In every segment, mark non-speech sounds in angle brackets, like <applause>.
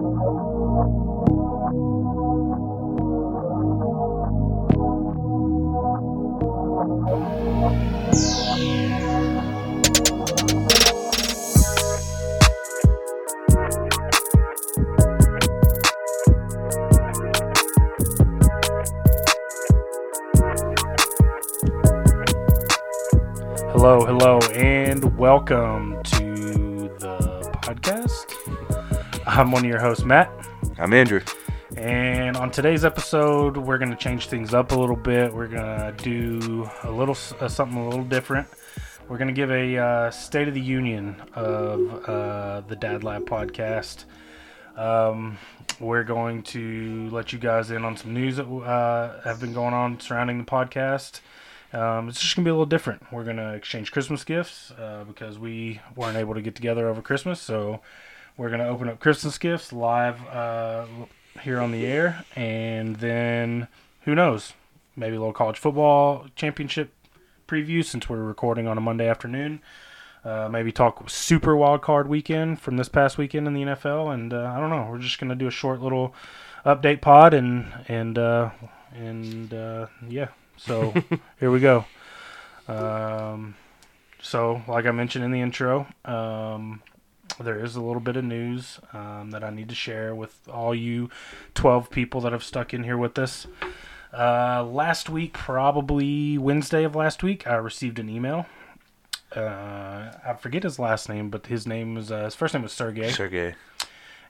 Hello, hello, and welcome to I'm one of your hosts, Matt. I'm Andrew. And on today's episode, we're going to change things up a little bit. We're going to do a little uh, something a little different. We're going to give a uh, State of the Union of uh, the Dad Lab podcast. Um, we're going to let you guys in on some news that uh, have been going on surrounding the podcast. Um, it's just gonna be a little different. We're gonna exchange Christmas gifts uh, because we weren't able to get together over Christmas, so we're gonna open up Christmas gifts live uh, here on the air, and then who knows, maybe a little college football championship preview since we're recording on a Monday afternoon. Uh, maybe talk super wild card weekend from this past weekend in the NFL, and uh, I don't know. We're just gonna do a short little update pod, and and uh, and uh, yeah. So <laughs> here we go. Um, so, like I mentioned in the intro, um, there is a little bit of news um, that I need to share with all you 12 people that have stuck in here with us. Uh, last week, probably Wednesday of last week, I received an email. Uh, I forget his last name, but his name was uh, his first name was Sergey Sergey.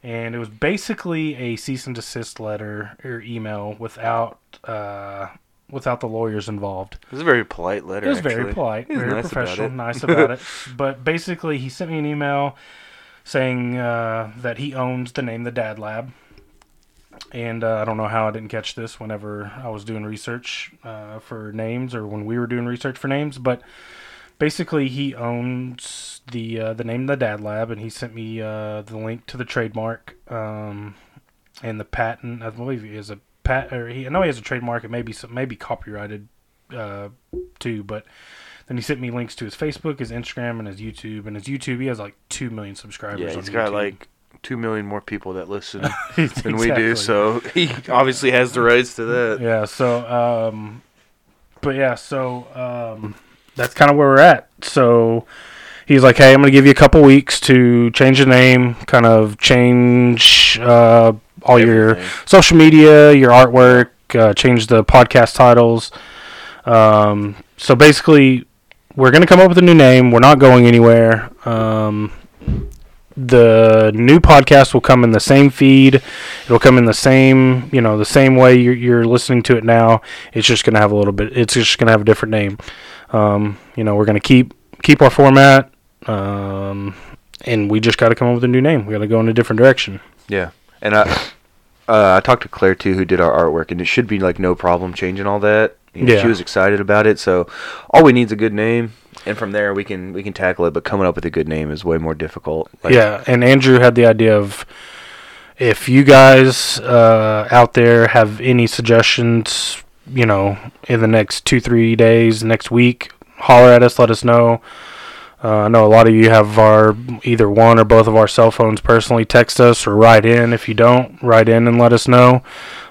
and it was basically a cease and desist letter or email without uh, without the lawyers involved. It was a very polite letter. It was very polite, He was very nice professional, it. nice about it. <laughs> But basically, he sent me an email saying uh, that he owns the name The Dad Lab. And uh, I don't know how I didn't catch this whenever I was doing research uh, for names or when we were doing research for names. But basically, he owns the uh, the name The Dad Lab, and he sent me uh, the link to the trademark um, and the patent. I believe he has a pat, or he, I know he has a trademark. It may be some, maybe copyrighted uh, too, but then he sent me links to his Facebook, his Instagram, and his YouTube. And his YouTube, he has like two million subscribers. Yeah, on he's got YouTube. like two million more people that listen <laughs> than Exactly. we do, so he obviously has the rights to that. yeah. So, um, but yeah, so um, that's kind of where we're at. So he's like, "Hey, I'm gonna give you a couple weeks to change the name, kind of change uh, all your social media, your artwork, uh, change the podcast titles. Um, so basically, we're gonna come up with a new name. We're not going anywhere. Um, the new podcast will come in the same feed. It'll come in the same, you know, the same way you're, you're listening to it now. It's just gonna have a little bit. It's just gonna have a different name. Um, you know, we're gonna keep keep our format. Um, and we just got to come up with a new name. We got to go in a different direction. Yeah, and I uh, I talked to Claire too, who did our artwork, and it should be like no problem changing all that. You know, Yeah. She was excited about it, so all we need is a good name, and from there we can we can tackle it. But coming up with a good name is way more difficult. Like, yeah, and Andrew had the idea of if you guys uh, out there have any suggestions, you know, in the next two, three days, next week, holler at us, let us know. Uh, I know a lot of you have our either one or both of our cell phones personally. Text us or write in. If you don't, write in and let us know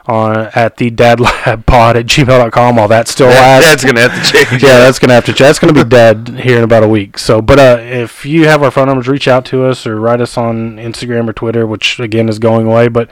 on at the dadlabpod at gmail.com while that's still That- lasts that's gonna have to change. yeah, that's gonna have to. That's gonna be dead here in about a week. So, but uh, if you have our phone numbers, reach out to us or write us on Instagram or Twitter, which again is going away. But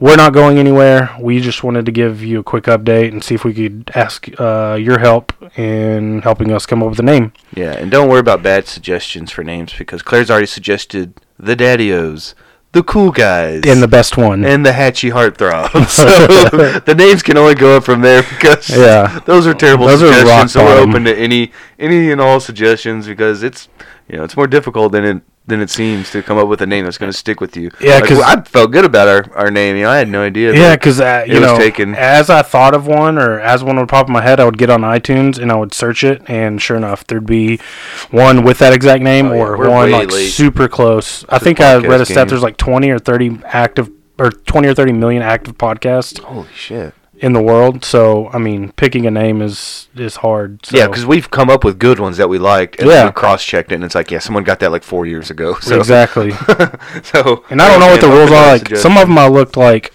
we're not going anywhere. We just wanted to give you a quick update and see if we could ask uh, your help in helping us come up with a name. Yeah, and don't worry about bad suggestions for names because Claire's already suggested the Daddios, the Cool Guys, And the best one. and the Hatchy Heartthrob. <laughs> so <laughs> the names can only go up from there because Yeah. those are terrible Those are rock suggestions. so we're open to any any and all suggestions because it's you know it's more difficult than it than it seems to come up with a name that's going to stick with you. Yeah, Like, 'cause- I felt good about our, our name. You know, I had no idea. Yeah, because uh, you know, taken. as I thought of one, or as one would pop in my head, I would get on iTunes and I would search it, and sure enough, there'd be one with that exact name, Oh, or one like late super close. I think I read a stat. game. There's like 20 or 30 active, or 20 or 30 million active podcasts. holy shit. In the world. So I mean, picking a name is is hard. So. Yeah, because we've come up with good ones that we liked, and Yeah. we cross-checked it, and it's like, yeah, someone got that like four years ago. <laughs> So, exactly. <laughs> so, And I don't know what the rules are. Like some of them, I looked like,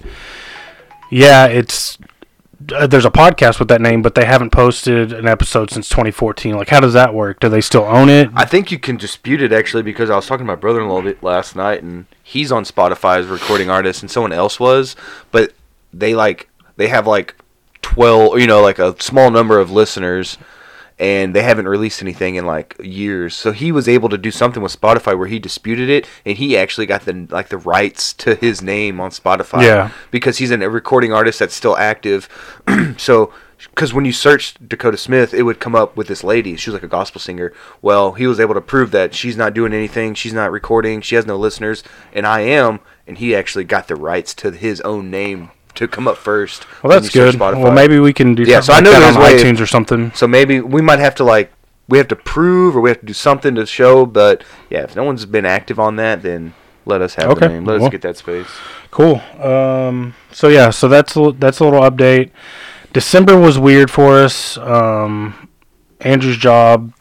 yeah, it's uh, there's a podcast with that name, but they haven't posted an episode since 2014. Like, how does that work? Do they still own it? I think you can dispute it actually because I was talking to my brother-in-law last night, and he's on Spotify as a recording artist, and someone else was, but they like they have like twelve, you know, like a small number of listeners, and they haven't released anything in like years. So he was able to do something with Spotify where he disputed it, and he actually got the like the rights to his name on Spotify. Yeah. because he's a recording artist that's still active. <clears throat> so, because when you searched Dakota Smith, it would come up with this lady. She was like a gospel singer. Well, he was able to prove that she's not doing anything. She's not recording. She has no listeners, and I am. And he actually got the rights to his own name to come up first. well, that's good. Spotify. Well, maybe we can do Yeah, something so I know that on way- iTunes or something. So maybe we might have to like we have to prove or we have to do something to show. But yeah, if no one's been active on that, then let us have Okay, the name. Let us get that space. Cool. Um, so yeah, so that's a, that's a little update. December was weird for us. Um, Andrew's job,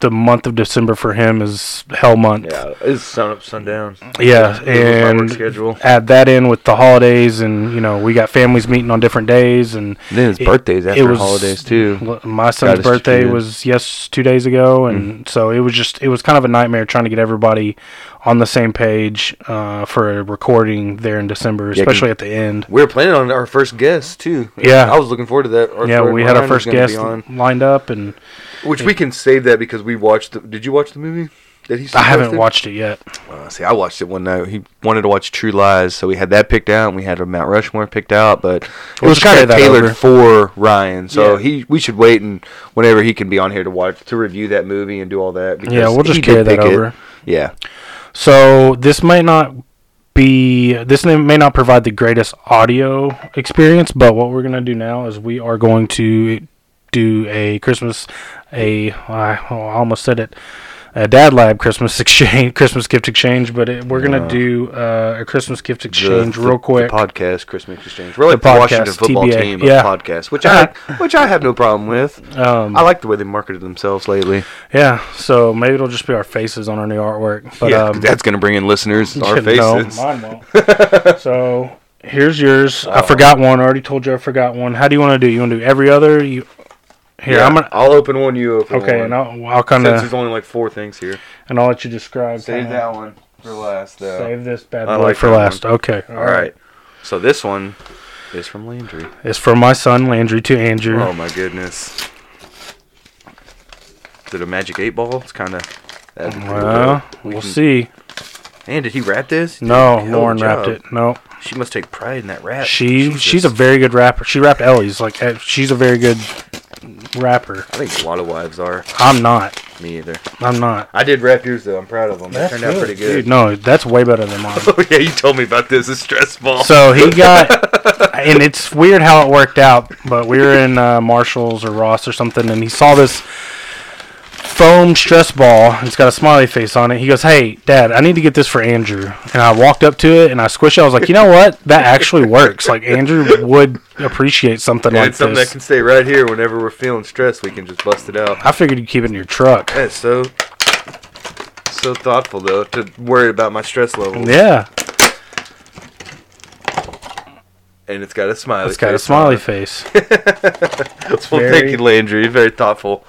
the month of December for him is hell month. Yeah, it's sun up, sundown. Yeah, Live with my work and schedule. add that in with the holidays, and you know we got families meeting on different days, and Then it's it- birthdays it after was- holidays too. my son's us birthday distributed. was yes two days ago, and so it was just it was kind of a nightmare trying to get everybody on the same page uh, for a recording there in December, 'cause- especially at the end. We were planning on our first guest too. Yeah. I was looking forward to that. Our yeah, we had our first guest lined up, and which we can save that because we watched. The, did you watch the movie that he? I haven't watched it yet. Uh, see, I watched it one night. He wanted to watch True Lies, so we had that picked out, and we had a Mount Rushmore picked out. But it We'll was kind of tailored over. for Ryan, so Yeah. he we should wait and whenever he can be on here to watch to review that movie and do all that. Yeah, we'll just carry that pick it. over. Yeah, So this might not be this may not provide the greatest audio experience, but what we're gonna do now is we are going to do a Christmas a I almost said it a Dad Lab Christmas <laughs> exchange Christmas gift exchange, but it, we're gonna Uh, do uh, a Christmas gift exchange the- real quick. Podcast Christmas exchange. We're like The podcast, Washington football TBA, team yeah. of podcasts, which I <laughs> which I have no problem with. Um, I like the way they marketed themselves lately. yeah, so maybe it'll just be our faces on our new artwork. But yeah, um, that's gonna bring in listeners. <laughs> Our No, faces. mine won't. so here's yours. I Oh. forgot one. I already told you I forgot one. How do you want to do? You want to do every other? You here? Yeah, I'm gonna. I'll open one. You open one. Okay, and I'll, I'll kind Since of there's only like four things here. and I'll let you describe. Save kinda- that one for last, though. Save this bad I boy like for that last. Okay. All right. So this one is from Landry. It's from my son Landry to Andrew. Oh my goodness. Is it a magic eight ball? It's kind of. well, we'll see. And did he wrap this? No, Hell Lauren wrapped job. it. No, She must take pride in that wrap. she Jesus. she's a very good rapper. She rapped Ellie's. Like eh, she's a very good rapper. I think a lot of wives are. I'm not. Me either. I'm not. I did wrap yours though. I'm proud of them. That turned out pretty good. Dude, no, that's way better than mine. <laughs> Oh yeah, you told me about this. A stress ball. So he <laughs> got, and it's weird how it worked out. But we were in uh, Marshalls or Ross or something, and he saw this foam stress ball. It's got a smiley face on it. He goes, "Hey, Dad, I need to get this for Andrew." And I walked up to it and I squished it. I was like, "You know what? That actually works. Like Andrew would appreciate something Yeah, like it's something this." that can stay right here whenever we're feeling stressed. We can just bust it out. I figured you'd keep it in your truck. That's so so thoughtful though to worry about my stress level. Yeah, And it's got a smiley. it's got a smiley face. <laughs> well, very- thank you, Landry. Very thoughtful.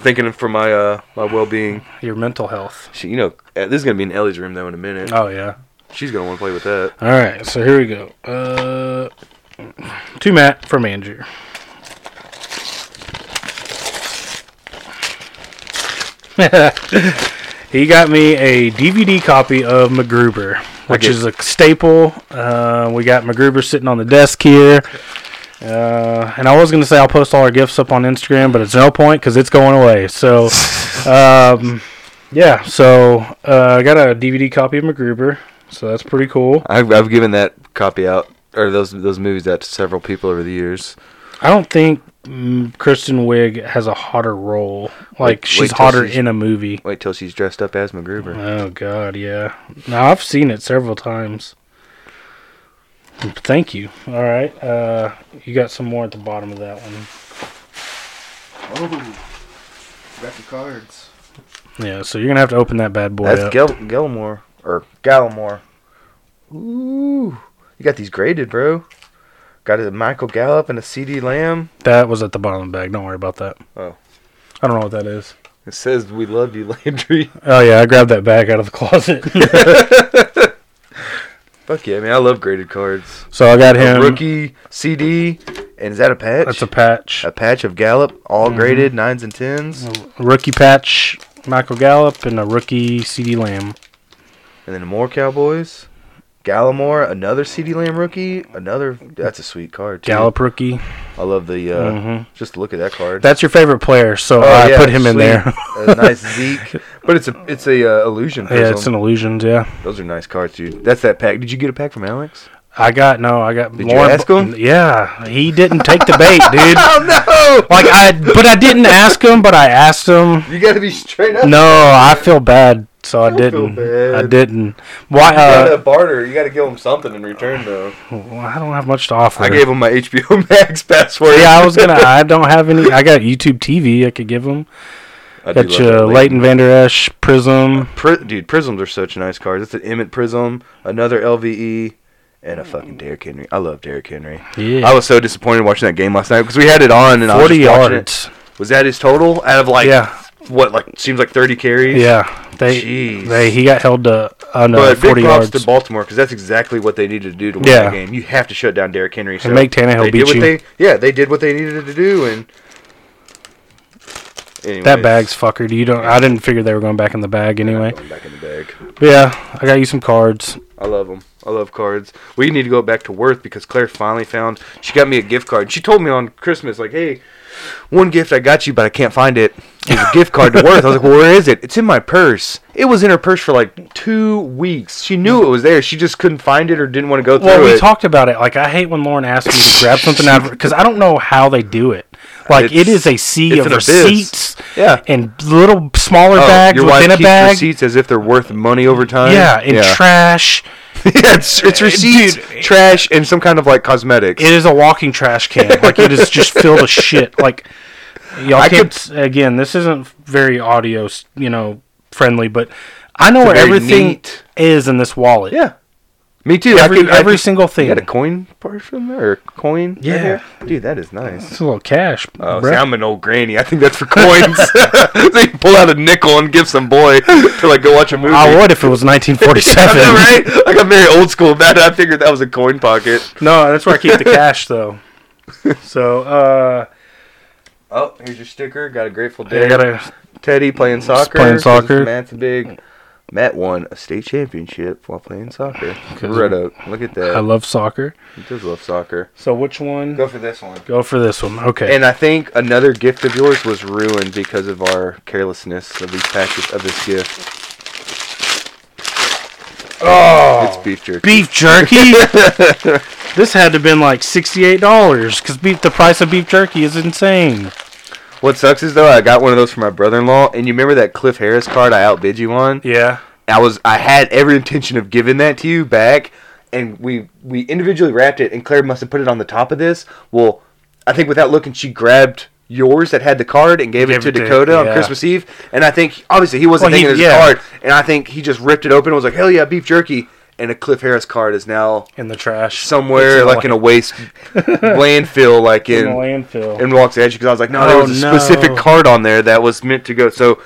Thinking for my uh my well being. Your mental health. She, you know, uh, this is gonna be in Ellie's room though in a minute. Oh yeah. She's gonna want to play with that. All right, so here we go. Uh, to Matt from Andrew. <laughs> he got me a DVD copy of MacGruber, which is a staple. Uh, we got MacGruber sitting on the desk here. Uh, and I was going to say I'll post all our gifts up on Instagram, but it's no point because it's going away. So, <laughs> um, yeah, so uh, I got a DVD copy of MacGruber, so that's pretty cool. I've I've given that copy out or those those movies out to several people over the years. I don't think mm, Kristen Wiig has a hotter role. Like Wait- she's wait hotter she's- in a movie. Wait till she's dressed up as MacGruber. Oh God, yeah. Now I've seen it several times. Thank you. All right. Uh, you got some more at the bottom of that one. Oh, got the cards. Yeah. So you're gonna have to open that bad boy That's up. Gel- Gelmore or Gallimore. Ooh, you got these graded, bro. Got a Michael Gallup and a CeeDee Lamb. that was at the bottom of the bag. Don't worry about that. Oh. I don't know what that is. It says "We love you, Landry." Oh yeah, I grabbed that bag out of the closet. <laughs> <laughs> Fuck yeah, man! I love graded cards. so I got A him. rookie CeeDee, and is that a patch? That's a patch. a patch of Gallup, all Mhm. graded nines and tens, A rookie patch, Michael Gallup, and a rookie CeeDee Lamb. and then more Cowboys. Gallimore, another CeeDee Lamb rookie, another. That's a sweet card. Too. Gallup rookie. I love the. Uh, Mhm. Just look at that card. That's your favorite player, so Oh, I yeah, put him in there. nice Zeke, <laughs> but it's a it's a uh, illusion. yeah, it's an illusions. Yeah, Those are nice cards, dude. That's that pack. Did you get a pack from Alex? I got no. I got. Did you ask him? Yeah, he didn't take the bait, <laughs> dude. Oh no! Like I, but I didn't ask him. But I asked him. You got to be straight up. No, I feel bad, so I Don't feel didn't. bad. I didn't. Why? You gotta Uh, barter. You got to give him something in return, though. well, I don't have much to offer. I gave him my HBO <laughs> Max password. Yeah, I was gonna. I don't have any. I got YouTube TV. I could give him. I Got love you, that Leighton Vander Esch, Prism. Uh, Pri- dude, prisms are such nice cards. It's an Emmitt Prism, another LVE, and a fucking Derrick Henry. I love Derrick Henry. Yeah, I was so disappointed watching that game last night because we had it on and I was forty just watching it. yards. Was that his total out of like yeah, what like seems like thirty carries? yeah. They, Jeez. they, he got held to uh, under But forty big props yards. to Baltimore because that's exactly what they needed to do to win Yeah. that game. You have to shut down Derrick Henry. So make Tannehill beat you. They, yeah, they did what they needed to do, and Anyways, that bag's fucker. You don't. I didn't figure they were going back in the bag anyway. back in the bag. But yeah, I got you some cards. I love them. I love cards. We need to go back to Worth because Claire finally found. She got me a gift card. She told me on Christmas, like, "Hey, one gift I got you, but I can't find it. It's a <laughs> gift card to Worth." I was like, "Well, where is it?" It's in my purse. It was in her purse for like two weeks. She knew it was there. She just couldn't find it or didn't want to go through it. Well, we talked about it. Like I hate when Lauren asks me to grab something out of because I don't know how they do it. Like It's- it is a sea of receipts yeah. and little smaller Oh, bags within a bag. receipts as if they're worth money over time. Yeah, and yeah. trash. <laughs> yeah, it's, it's receipts, dude, trash, and some kind of like cosmetics. It is a walking trash can. Like it is just filled with shit. Like y'all I can't. again, this isn't very audio, you know, friendly, but I know where everything neat- is in this wallet. Yeah. Me too. Every I could, I every could- single thing. You got a coin portion there, or a coin? right Yeah. here? dude, that is nice. It's a little cash, Oh, see, I'm an old granny. I think that's for <laughs> coins. <laughs> so you pull out a nickel and give some boy to like go watch a movie. I would if it was 1947. <laughs> know, right? I'm very old school about it. I figured that was a coin pocket. No, that's where I keep the cash though. So, uh, Oh, here's your sticker. Got a Grateful I Dead. Teddy playing soccer. playing soccer. Matt's a big. Matt won a state championship while playing soccer. <laughs> Red Oak. Look at that. I love soccer. he does love soccer. So which one? Go for this one. Go for this one. Okay. And I think another gift of yours was ruined because of our carelessness of these packets of this gift. oh, It's beef jerky. beef jerky. <laughs> this had to have been like sixty-eight dollars because beef. The price of beef jerky is insane. What sucks is though I got one of those for my brother-in-law, and you remember that Cliff Harris card I outbid you on? Yeah. I was I had every intention of giving that to you back, and we we individually wrapped it, and Claire must have put it on the top of this. Well, I think without looking, she grabbed yours that had the card and gave, Gave it to it to- Dakota on. Christmas Eve, and I think obviously he wasn't Well, he- thinking was yeah. his card, and I think he just ripped it open and was like, "Hell yeah, beef jerky!" And a Cliff Harris card is now In the trash. somewhere It's like in a waste <laughs> landfill, like in in the landfill. in Walks Edge because I was like, no, there Oh, was a no. specific card on there that was meant to go. So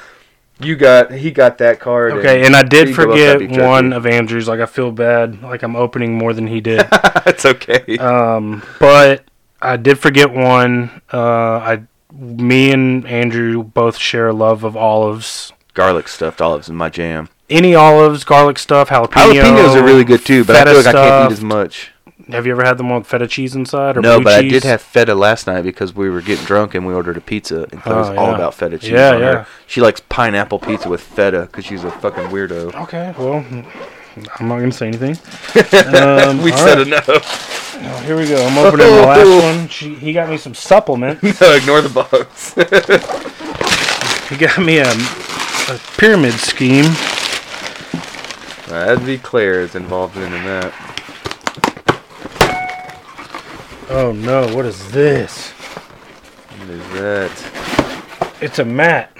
you got he got that card. Okay, and I did you can go up that forget one of Andrew's. Like I feel bad, like I'm opening more than he did. <laughs> it's okay. um, but I did forget one. Uh, I, me and Andrew both share a love of olives. Garlic stuffed olives in my jam. Any olives, garlic stuff, jalapeno. Jalapenos are really good too, but I feel like I can't eat as much. Have you ever had them with feta cheese inside or No, blue but I cheese? did have feta last night because we were getting drunk and we ordered a pizza and was Oh, all yeah. about feta cheese. Yeah, on her. yeah. She likes pineapple pizza with feta because she's a fucking weirdo. Okay, well, I'm not gonna say anything. <laughs> Um, we all said right. enough. Oh, here we go. I'm opening the last <laughs> one. She, he got me some supplement. <laughs> no, ignore the box. He got me a, a pyramid scheme. Uh, That'd be Claire is involved in that. Oh no, what is this? What is that? It's a mat.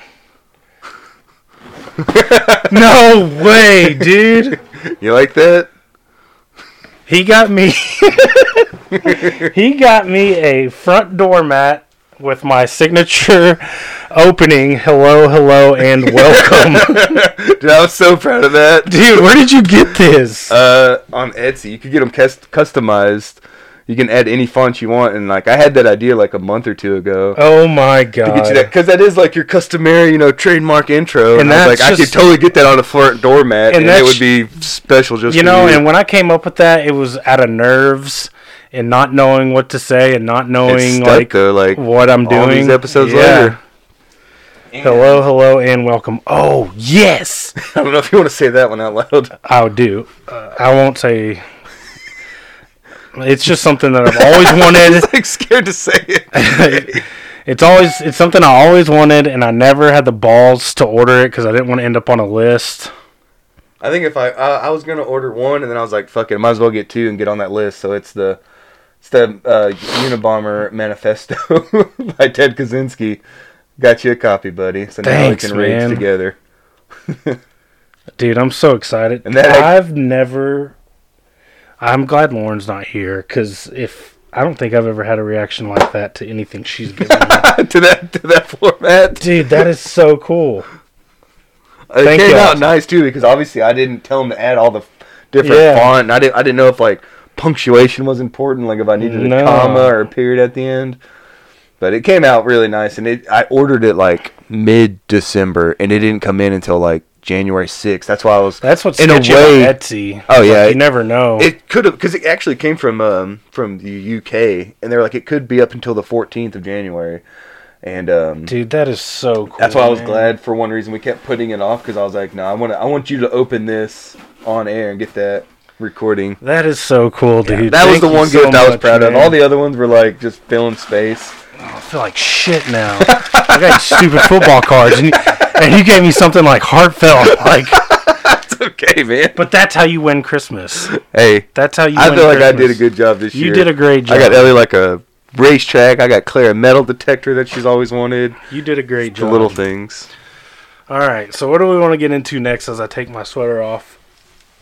<laughs> no way, dude. You like that? He got me. <laughs> he got me a front door mat with my signature opening. Hello, hello, and welcome. <laughs> Dude, I was so proud of that. Dude, where did you get this? Uh, on Etsy, you could get them customized. You can add any font you want, and like I had that idea like a month or two ago. oh my to get you god. that because that is like your customary, you know, trademark intro. And And, I was that's like, I could totally get that on a front doormat, And and, it would be special just You for know, you. and when I came up with that, it was out of nerves and not knowing what to say and not knowing stuck, like though, like what I'm all doing. these episodes Yeah. later. Hello, hello, and welcome. Oh yes, <laughs> I don't know if you want to say that one out loud. I'll do. Uh, I won't say. It's just something that I've always <laughs> wanted. I'm like scared to say it. <laughs> it's always it's something I always wanted, and I never had the balls to order it because I didn't want to end up on a list. I think if I, I I was gonna order one, and then I was like, fuck it, I might as well get two and get on that list. So it's the it's the uh, Unabomber Manifesto <laughs> by Ted Kaczynski. Got you a copy, buddy. So now Thanks, we can rage together. Dude, I'm so excited. And that- I've never. I'm glad Lauren's not here because if I don't think I've ever had a reaction like that to anything she's <laughs> given to that to that format. Dude, that is so cool. It Thank came you. out nice too because obviously I didn't tell him to add all the different Yeah. font. I didn't. I didn't know if like punctuation was important, like if I needed No. a comma or a period at the end. But it came out really nice, and it. I ordered it like mid December, and it didn't come in until like January sixth. That's why I was. That's what's In a way- Etsy. Oh, yeah, like, it- you never know. It could have because it actually came from um, from the UK, and they're like it could be up until the fourteenth of January, and um, Dude, that is so cool. That's why I was glad for one reason we kept putting it off because I was like, no, I want to, I want you to open this on air and get that recording. That is so cool, dude. that was the you one so gift I was much, proud of. All the other ones were like just filling space. Oh, I feel like shit now. I got stupid football cards, and you, and you gave me something like heartfelt. <laughs> Like, it's okay, man. but that's how you win Christmas. Hey, That's how you. I win feel like I did a good job this You year. You did a great job. I got Ellie like a racetrack. I got Claire a metal detector that she's always wanted. You did a great The job. The little things. All right. So what do we want to get into next as I take my sweater off?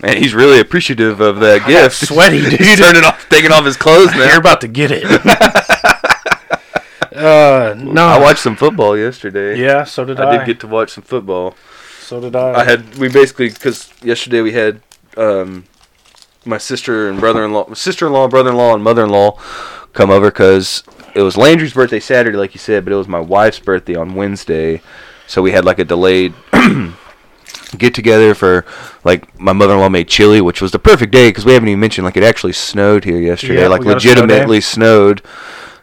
Man, he's really appreciative of that I gift. sweaty, <laughs> He's dude. turning off, taking off his clothes <laughs> You're about to get it. <laughs> uh, no. I watched some football yesterday. Yeah, so did I. I did get to watch some football. so did I. I had we basically because yesterday we had um, my sister and brother-in-law, sister-in-law, brother-in-law, and mother-in-law come over because it was Landry's birthday Saturday, like you said, but it was my wife's birthday on Wednesday, so we had like a delayed <clears throat> get together for like my mother-in-law made chili, which was the perfect day because we haven't even mentioned like it actually snowed here yesterday, Yeah, like a snow legitimately snowed,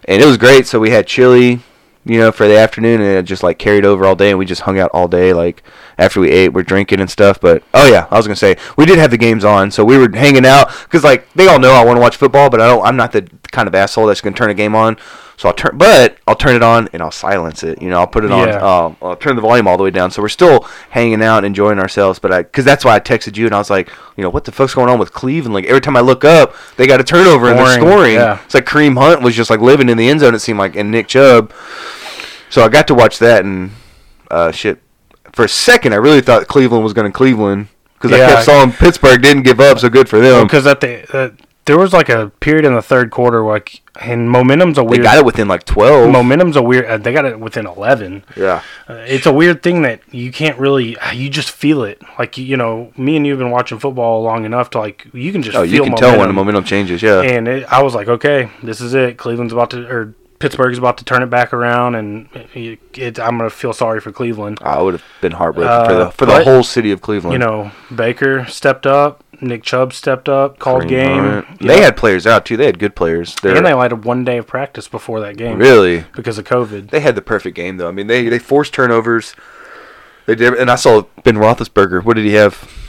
and it was great. So we had chili. You know, for the afternoon, and it just like carried over all day, and we just hung out all day. Like after we ate, we're drinking and stuff. But oh yeah, I was gonna say we did have the games on, so we were hanging out because like they all know I want to watch football, but I don't. I'm not the kind of asshole that's gonna turn a game on. So I'll turn, but I'll turn it on and I'll silence it. You know, I'll put it on. Yeah. Uh, I'll turn the volume all the way down. So we're still hanging out, enjoying ourselves. But I, because that's why I texted you and I was like, you know, what the fuck's going on with Cleveland? Like every time I look up, they got a turnover and they're Scoring, yeah. It's like Kareem Hunt was just like living in the end zone. It seemed like, and Nick Chubb. So I got to watch that and uh, shit. For a second, I really thought Cleveland was going to Cleveland because I Yeah. kept saying Pittsburgh didn't give up, so good for them. because at the uh, there was like a period in the third quarter like and momentum's a weird. they got it within like twelve. momentum's a weird uh, they got it within 11 yeah, uh, it's a weird thing that you can't really you just feel it like you, know me and you have been watching football long enough to like you can just oh, feel you can momentum. tell when the momentum changes. Yeah, and it, I was like okay this is it Cleveland's about to or Pittsburgh's about to turn it back around and it, it, I'm gonna feel sorry for Cleveland I would have been heartbroken for Uh, the for the whole city of Cleveland. you know Baker stepped up Nick Chubb stepped up called Kareem game you They had players out too. They had good players. They're and they only had one day of practice before that game really because of COVID they had the perfect game though. I mean, they they forced turnovers. They did, and I saw Ben Roethlisberger. What did he have?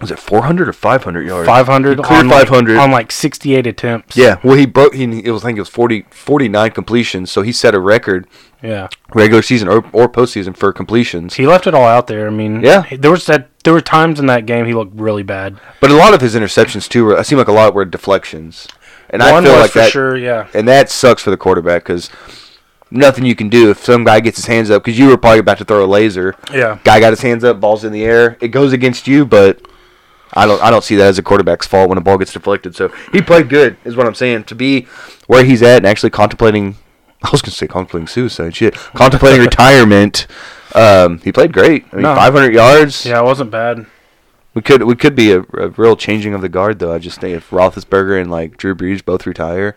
Was it 400 or 500 yards? 500 He cleared on like- 500. on like 68 attempts. Yeah, well, he broke. He it was I think it was 40, 49 completions. So he set a record yeah. regular season or, or postseason for completions. He left it all out there. I mean, Yeah. there was that. There were times in that game he looked really bad. But a lot of his interceptions too were. It seemed like a lot were deflections. and I feel like for that, sure. Yeah. and that sucks for the quarterback because nothing you can do if some guy gets his hands up because you were probably about to throw a laser. Yeah. Guy got his hands up, balls in the air. It goes against you, but I don't I don't see that as a quarterback's fault when a ball gets deflected. So he played good, is what I'm saying. To be where he's at and actually contemplating, <laughs> I was gonna say contemplating suicide, shit, contemplating <laughs> retirement. Um, he played great. I mean, No. 500 yards. Yeah, it wasn't bad. We could we could be a, a real changing of the guard though. I just think if Roethlisberger and like Drew Brees both retire,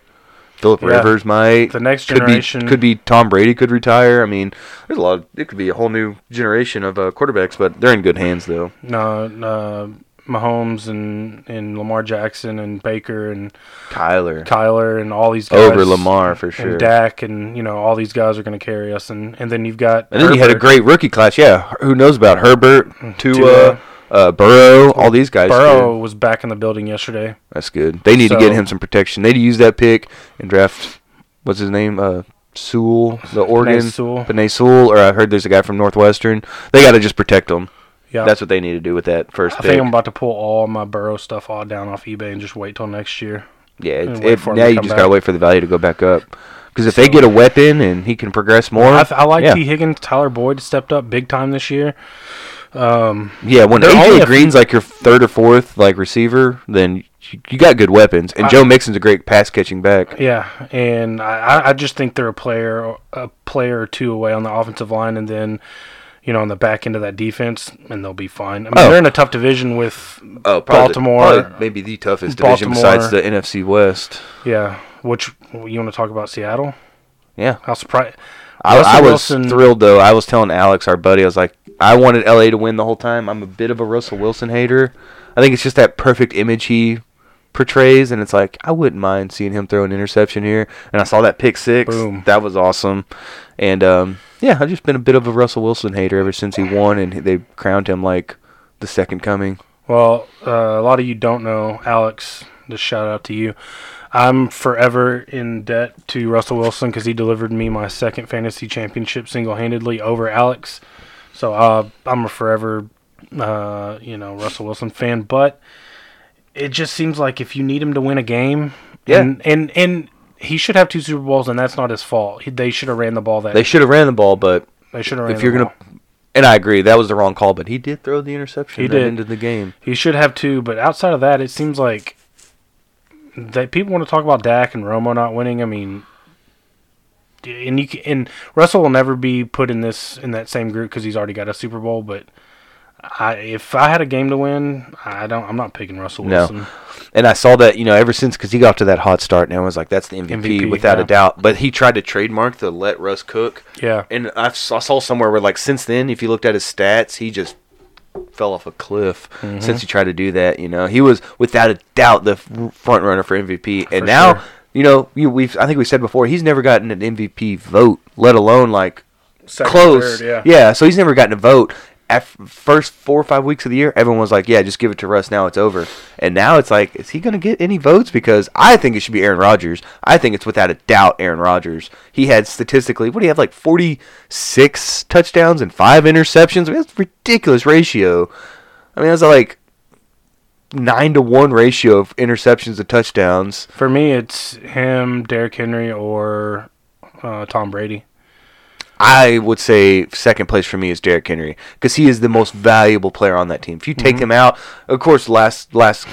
Philip Yeah. Rivers might. The next could generation- be could be Tom Brady could retire. I mean, there's a lot. Of, it could be a whole new generation of uh, quarterbacks, but they're in good hands though. No, uh, Mahomes and and Lamar Jackson and Baker and Kyler Kyler and all these guys over Lamar for sure. and Dak and you know all these guys are going to carry us and and then you've got And then you had a great rookie class. Yeah, who knows about Herbert, Tua, Tua. uh, Burrow, all these guys. Burrow was back in the building yesterday. That's good. They need to get him some protection. They need to use that pick and draft. What's his name? Uh, Sewell, the Oregon. Sewell. Penei Sewell, or I heard there's a guy from Northwestern. They got to just protect him. Yeah, That's what they need to do with that first I pick. think I'm about to pull all my Burrow stuff all down off eBay and just wait till next year. yeah, and it's, wait it, now you just got to wait for the value to go back up. Because if they get a weapon and he can progress more, I, I like yeah. Tee Higgins, Tyler Boyd stepped up big time this year. Um, Yeah, when AJ Green's like your third or fourth like receiver, then you, got good weapons. And I- Joe Mixon's a great pass catching back. Yeah, and I, I- I just think they're a player a player or two away on the offensive line, and then you know on the back end of that defense, and they'll be fine. I mean, Oh. they're in a tough division with Oh, Baltimore. maybe the toughest division Baltimore. besides the NFC West. yeah, which you want to talk about Seattle? Yeah, How surprised? I, I was Wilson- thrilled though. I was telling Alex, our buddy, I was like, I wanted LA to win the whole time. I'm a bit of a Russell Wilson hater. I think it's just that perfect image he portrays, and it's like I wouldn't mind seeing him throw an interception here. And I saw that pick six. Boom. That was awesome. And um, yeah, I've just been a bit of a Russell Wilson hater ever since he won, and they crowned him like the second coming. Well, uh, a lot of you don't know, Alex. Just shout out to you. I'm forever in debt to Russell Wilson because he delivered me my second fantasy championship single-handedly over Alex. So uh, I'm a forever, uh, you know, Russell Wilson fan. But it just seems like if you need him to win a game, Yeah. and and and he should have two Super Bowls, and that's not his fault. He, they should have ran the ball that They should have ran the ball, but they should have ran. if the you're gonna, ball. and I agree, that was the wrong call. But he did throw the interception. He did. ended the game. He should have two, but outside of that, it seems like that people want to talk about Dak and Romo not winning. I mean, and you can, and Russell will never be put in this in that same group because he's already got a Super Bowl. But I, if I had a game to win, I don't. I'm not picking Russell Wilson. No. And I saw that, you know, ever since because he got to that hot start, and everyone's like, "That's the MVP, MVP, without yeah. a doubt." But he tried to trademark the let Russ cook, Yeah, and I saw somewhere where, like, since then, if you looked at his stats, he just fell off a cliff Mm-hmm. since he tried to do that. You know, he was without a doubt the front runner for MVP, and For now, sure. you know, you, we've I think we said before he's never gotten an MVP vote, let alone like Second, close. third, yeah. yeah, so he's never gotten a vote. First four or five weeks of the year, everyone was like, "Yeah, just give it to Russ. Now it's over." And now it's like, is he going to get any votes? Because I think it should be Aaron Rodgers. I think it's without a doubt Aaron Rodgers. He had statistically, what do you have, like forty six touchdowns and five interceptions? I mean, that's a ridiculous ratio. I mean, that's like nine to one ratio of interceptions to touchdowns. for me, it's him, Derrick Henry, or uh, Tom Brady. I would say second place for me is Derrick Henry because he is the most valuable player on that team. If you take Mm-hmm. him out, of course, last last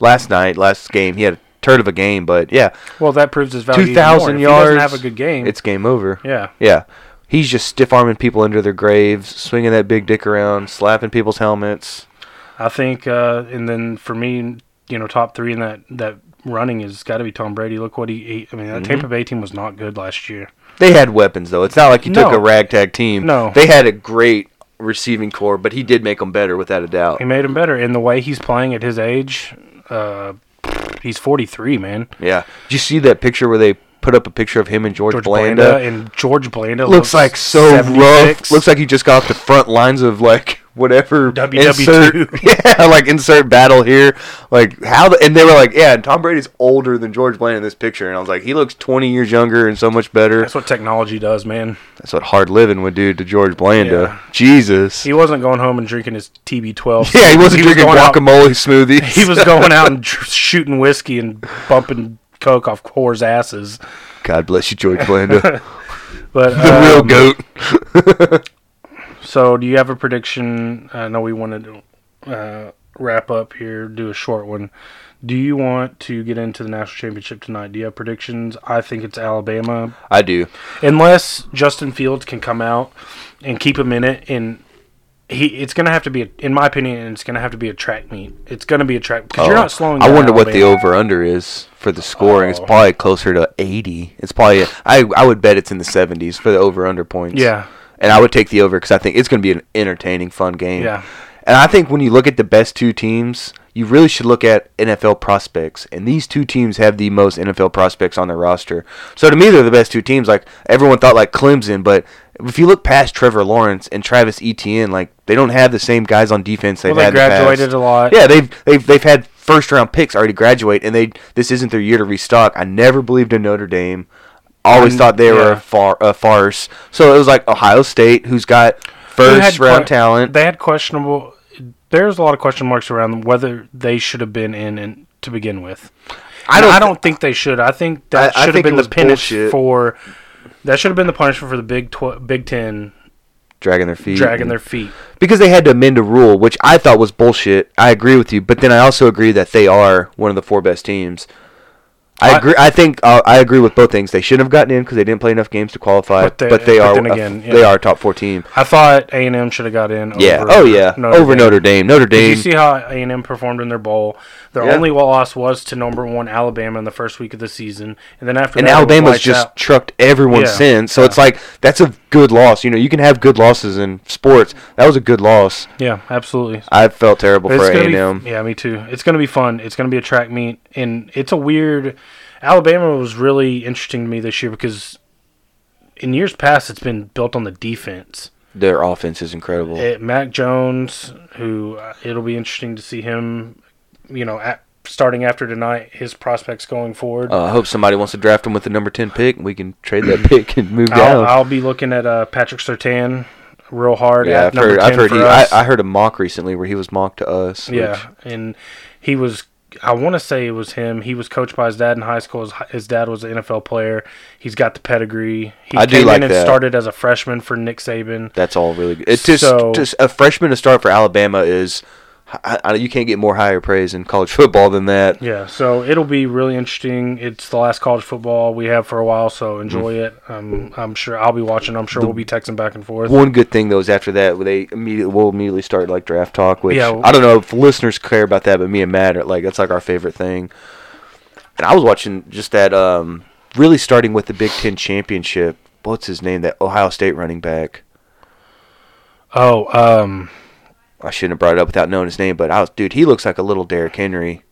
last night, last game, he had a turd of a game, but yeah, Well, that proves his value. two If yards. He doesn't have a good game. It's game over. yeah. Yeah, he's just stiff arming people under their graves, swinging that big dick around, slapping people's helmets. I think, uh, and then for me, you know, top three in that that running has got to be Tom Brady. Look what he, he I mean, Mm-hmm. Tampa Bay team was not good last year. They had weapons though. It's not like he took No. a ragtag team. No. they had a great receiving core, but he did make them better without a doubt. He made them better in the way he's playing at his age. Uh, he's 43, man. Yeah. Did you see that picture where they put up a picture of him and George, George Blanda? Blanda, and George Blanda looks like so 76. rough. Looks like he just got off the front lines of like whatever WW2. insert- <laughs> yeah, like insert battle here. Like how the, and they were like, yeah, and Tom Brady's older than George Blanda in this picture, and I was like, he looks 20 years younger and so much better. That's what technology does, man. That's what hard living would do to George Blanda. Yeah. Jesus. He wasn't going home and drinking his TB12. <laughs> yeah, he wasn't was drinking out- guacamole smoothies. <laughs> he was going out and tr- shooting whiskey and bumping coke off whores' asses. God bless you, George Blanda, But the real um, goat. So, do you have a prediction? I know we wanted to uh, wrap up here, do a short one. Do you want to get into the national championship tonight? Do you have predictions? I think it's Alabama, I do. unless Justin Fields can come out and keep him in it. And he, it's going to have to be, a, in my opinion, it's going to have to be a track meet. It's going to be a track because you're Oh, not slowing. I wonder what the over under is for the scoring. It's Oh. probably closer to 80. It's probably I I would bet it's in the 70s for the over under points. Yeah, And I would take the over because I think it's going to be an entertaining, fun game. yeah. And I think when you look at the best two teams, you really should look at NFL prospects. And these two teams have the most NFL prospects on their roster. So to me, they're the best two teams. Like everyone thought, like Clemson, but if you look past Trevor Lawrence and Travis Etienne, like they don't have the same guys on defense they've Well, they had in the past. graduated a lot. Yeah, they've they've they've had first round picks already graduate, and they this isn't their year to restock. I never believed in Notre Dame. Always thought they were yeah. a, far, a farce. So it was like Ohio State, who's got first round que- talent. They had questionable. There's a lot of question marks around whether they should have been in, in to begin with. I I don't. I don't think they should. I think that I- I should have been the was punish bullshit. for. That should have been the punishment for the Big Tw- Big Ten dragging their feet, dragging their feet. because they had to amend a rule, which I thought was bullshit. I agree with you, but then I also agree that they are one of the four best teams. I I- agree. I think uh, I agree with both things. They shouldn't have gotten in because they didn't play enough games to qualify. But But they- they, but are. again, they are a top four team. I thought A and M should have got in. Yeah. Oh yeah. Over Dame. Notre Dame. Notre Did Dame. you see how A and M performed in their bowl? Their Yeah. only loss was to number one Alabama in the first week of the season, and then after and that, Alabama's just out. trucked everyone Yeah, since. So yeah. it's like that's a good loss. You know, you can have good losses in sports. That was a good loss. yeah, absolutely. I felt terrible It's for A and M. yeah, me too. It's gonna be fun. It's gonna be a track meet, and it's a weird. Alabama was really interesting to me this year because in years past it's been built on the defense. Their offense is incredible. It, Mac Jones, who uh, it'll be interesting to see him, you know, at, starting after tonight, his prospects going forward. Uh, I hope somebody wants to draft him with the number ten pick, and we can trade that <clears throat> pick and move I'll, down. I'll be looking at uh, Patrick Surtain real hard. yeah, at I've number heard. I've 10 heard. for He, I, us. I heard a mock recently where he was mocked to us. which- Yeah, and he was. I want to say it was him. He was coached by his dad in high school. His, his dad was an NFL player. He's got the pedigree. He I do like in and that. started as a freshman for Nick Saban. that's all really good. It's just, So- just a freshman to start for Alabama is. I, I, you can't get more higher praise in college <laughs> football than that. Yeah, so it'll be really interesting. It's the last college football we have for a while, so enjoy Mm. it. Um, I'm sure I'll be watching. I'm sure we'll be texting back and forth. One good thing though is after that they immediately will immediately start like draft talk, which Yeah. I don't know if listeners care about that, but me and Matt are like that's like our favorite thing. And I was watching just that um really starting with the Big Ten championship. What's his name? That Ohio State running back. Oh, um, I shouldn't have brought it up without knowing his name, but I was dude, he looks like a little Derrick Henry.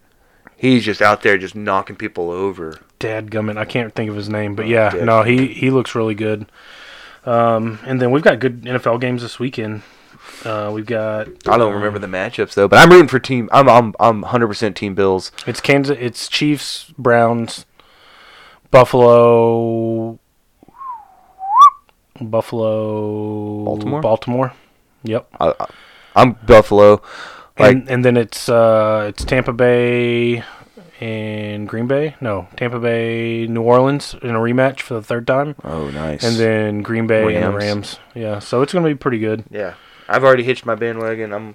He's just out there just knocking people over. Dadgummit, I can't think of his name, but Oh, yeah, no, he he looks really good. Um, and then we've got good NFL games this weekend. Uh, we've got I don't remember the matchups though, but I'm rooting for team. I'm I'm I'm 100% team Bills. It's Kansas. It's Chiefs, Browns, Buffalo, Buffalo, Baltimore? Baltimore. Yep. I, I, I'm Buffalo. Like and and then it's uh it's Tampa Bay and Green Bay. No, Tampa Bay, New Orleans in a rematch for the third time, oh nice. and then Green Bay and the Rams. Rams. Yeah, so it's gonna be pretty good. Yeah, I've already hitched my bandwagon. I'm.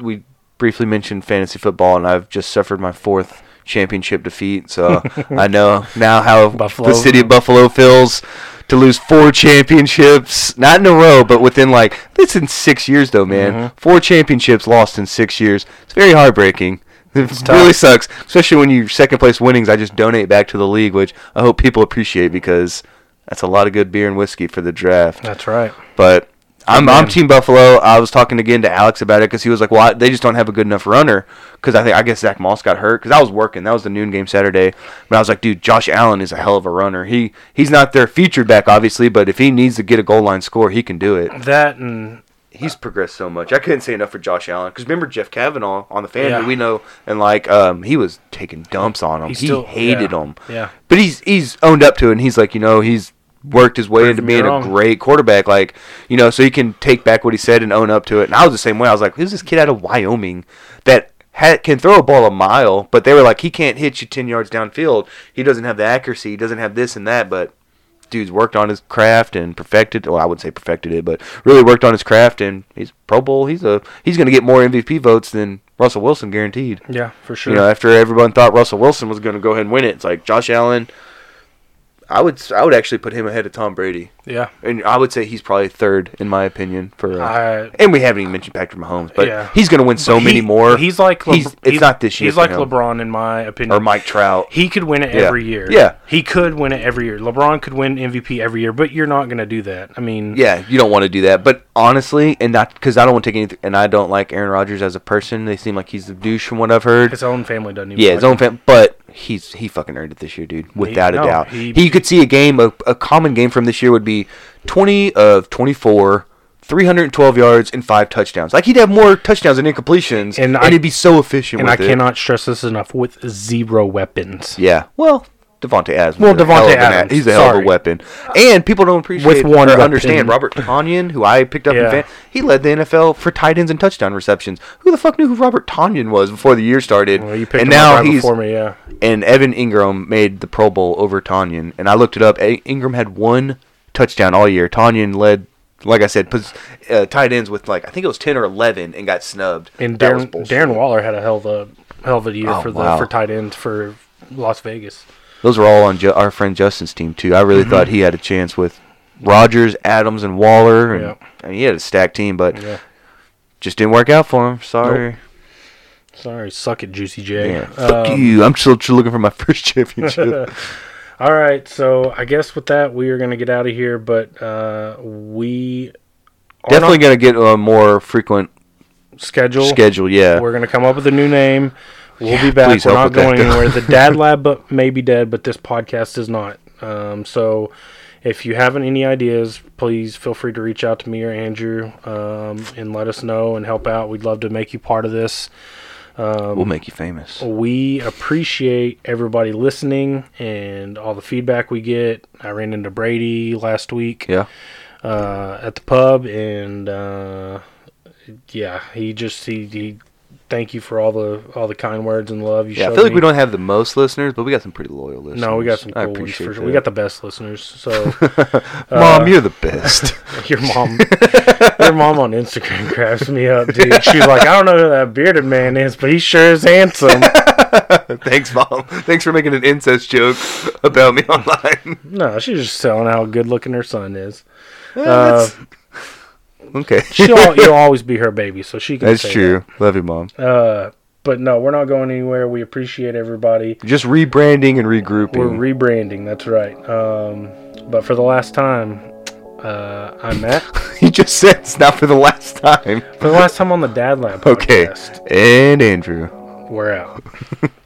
We briefly mentioned fantasy football, and I've just suffered my fourth championship defeat. So <laughs> I know now how Buffalo. the city of Buffalo feels to lose four championships, not in a row, but within like it's in six years though, man. Mhm. Four championships lost in six years. It's very heartbreaking. It tough. really sucks, especially when you second place winnings. I just donate back to the league, which I hope people appreciate because that's a lot of good beer and whiskey for the draft. That's right. But I'm I'm. Team Buffalo. I was talking again to Alex about it because he was like, "Well, I- they just don't have a good enough runner." Because I think I guess Zach Moss got hurt because I was working. That was the noon game Saturday. But I was like, "Dude, Josh Allen is a hell of a runner. He he's not their featured back, obviously, but if he needs to get a goal line score, he can do it. That and He's progressed so much. I couldn't say enough for Josh Allen because remember Jeff Cavanaugh on the fan Yeah. we know and like um he was taking dumps on him. He's he still- hated yeah. him. yeah, But he's he's owned up to it, and he's like, you know, he's worked his way into being a great quarterback. Like, you know, so he can take back what he said and own up to it. And I was the same way. I was like, who's this kid out of Wyoming that ha- can throw a ball a mile, but they were like, he can't hit you 10 yards downfield. He doesn't have the accuracy. He doesn't have this and that, but dude's worked on his craft and perfected. Well, I wouldn't say perfected it, but really worked on his craft, and he's Pro Bowl. He's a he's going to get more MVP votes than Russell Wilson, guaranteed. Yeah, for sure. You know, after everyone thought Russell Wilson was going to go ahead and win it, it's like Josh Allen. I would I would actually put him ahead of Tom Brady, yeah. and I would say he's probably third in my opinion for. Uh, I, and we haven't even mentioned Patrick Mahomes, but Yeah. he's going to win so he- many more. He's like Le- He's- it's he's- not this year He's like him. LeBron in my opinion. or Mike Trout. He could win it Yeah. every year. Yeah. He could win it every year. LeBron could win MVP every year, but you're not going to do that. I mean, Yeah, you don't want to do that. But honestly, and not because I don't want to take anything, and I don't like Aaron Rodgers as a person. They seem like he's a douche from what I've heard. his own family doesn't even Yeah, his own fan, but he's he fucking earned it this year, dude, without no, a doubt. he- He, could see a game, a, a common game from this year would be twenty of twenty four. 312 yards and five touchdowns. Like he'd have more touchdowns than incompletions, And and, I- he'd be so efficient. And I it. cannot stress this enough with zero weapons. Yeah. Well, Davante Adams. Well, Davante a hell Davante of an a- Adams, He's a hell of a weapon, and people don't appreciate With one or weapon. understand. Robert Tonyan, who I picked up Yeah. in fan, he led the NFL for tight ends and touchdown receptions. Who the fuck knew who Robert Tonyan was before the year started? Well, you picked and him now right he's before me, yeah. and Evan Engram made the Pro Bowl over Tonyan, and I looked it up. Engram had one touchdown all year. Tonyan led. Like I said, pos- uh, tight ends with like I think it was ten or eleven, and got snubbed. And Darren. Darren Waller had a hell of a hell of a year Oh, for the wow. for tight ends for Las Vegas. Those were all on Ju- our friend Justin's team too. I really thought he had a chance with Rodgers, Adams, and Waller. And, Yeah. I mean, he had a stacked team, but Yeah. just didn't work out for him. Sorry. Sorry, suck it, Juicy J. Yeah. Fuck Um, you. I'm still looking for my <laughs> first championship. <laughs> All right, so I guess with that we are going to get out of here, but uh, we are Definitely not gonna get a more frequent schedule. schedule. Yeah. We're going to come up with a new name. We'll Yeah, be back. We're not going anywhere. The <laughs> Dad Lab may be dead, but this podcast is not. Um, so if you haven't any ideas, please feel free to reach out to me or Andrew um, and let us know and help out. We'd love to make you part of this. Um, we'll make you famous. we appreciate everybody listening and all the feedback we get. I ran into Brady last week Yeah. uh, at the pub, and uh, yeah, he just he, he thank you for all the all the kind words and love you Yeah. I feel like me. we don't have the most listeners, but we got some pretty loyal listeners. no, we got some I cool ones appreciate for sure. that. We got the best listeners. So <laughs> Mom, uh, you're the best. <laughs> your mom, <laughs> your mom on Instagram cracks me up, dude. She's like, I don't know who that bearded man is, but he sure is handsome. Thanks, mom. Thanks for making an incest joke about me online. no, she's just telling how good looking her son is. Uh, okay. she'll <laughs> you'll always be her baby, so she can. That's true. Love you, mom. Uh, but no, we're not going anywhere. We appreciate everybody. Just rebranding and regrouping. We're rebranding. That's right. Um, but for the last time, uh, I'm Matt. <laughs> you just said it's not for the last time. For the last time on the Dad Lab Okay. And Andrew. we're out. <laughs>